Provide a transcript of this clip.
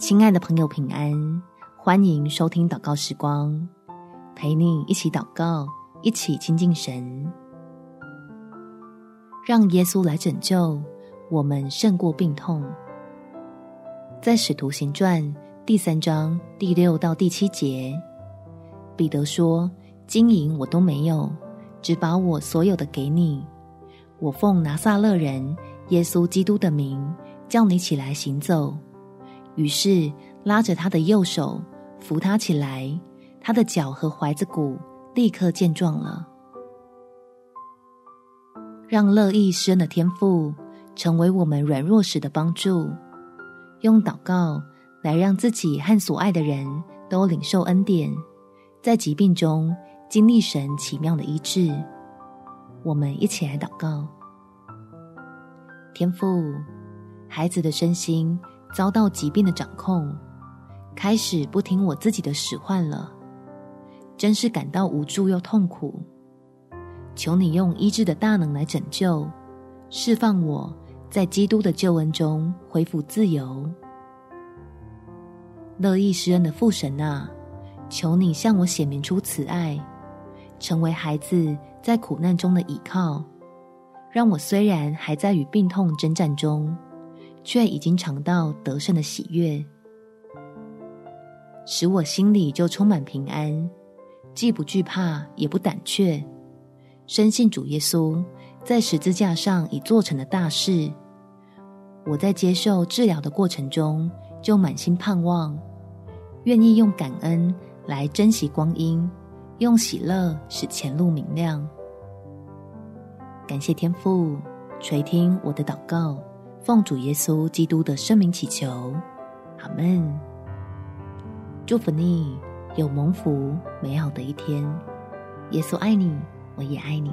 亲爱的朋友，平安！欢迎收听祷告时光，陪你一起祷告，一起亲近神，让耶稣来拯救我们，胜过病痛。在使徒行传第三章第六到第七节，彼得说：“金银我都没有，只把我所有的给你。我奉拿撒勒人耶稣基督的名，叫你起来行走。”于是拉着他的右手扶他起来，他的脚和踝子骨立刻健壮了。让乐意施恩的天赋成为我们软弱时的帮助，用祷告来让自己和所爱的人都领受恩典，在疾病中经历神奇妙的医治。我们一起来祷告：天父，孩子的身心。遭到疾病的掌控，开始不听我自己的使唤了，真是感到无助又痛苦。求你用医治的大能来拯救，释放我在基督的救恩中恢复自由。乐意施恩的父神啊，求你向我显明出慈爱，成为孩子在苦难中的依靠，让我虽然还在与病痛征战中。却已经尝到得胜的喜悦，使我心里就充满平安，既不惧怕，也不胆怯，深信主耶稣在十字架上已做成了大事。我在接受治疗的过程中，就满心盼望，愿意用感恩来珍惜光阴，用喜乐使前路明亮。感谢天父垂听我的祷告。奉主耶稣基督的圣名祈求，阿门。祝福你有蒙福美好的一天。耶稣爱你，我也爱你。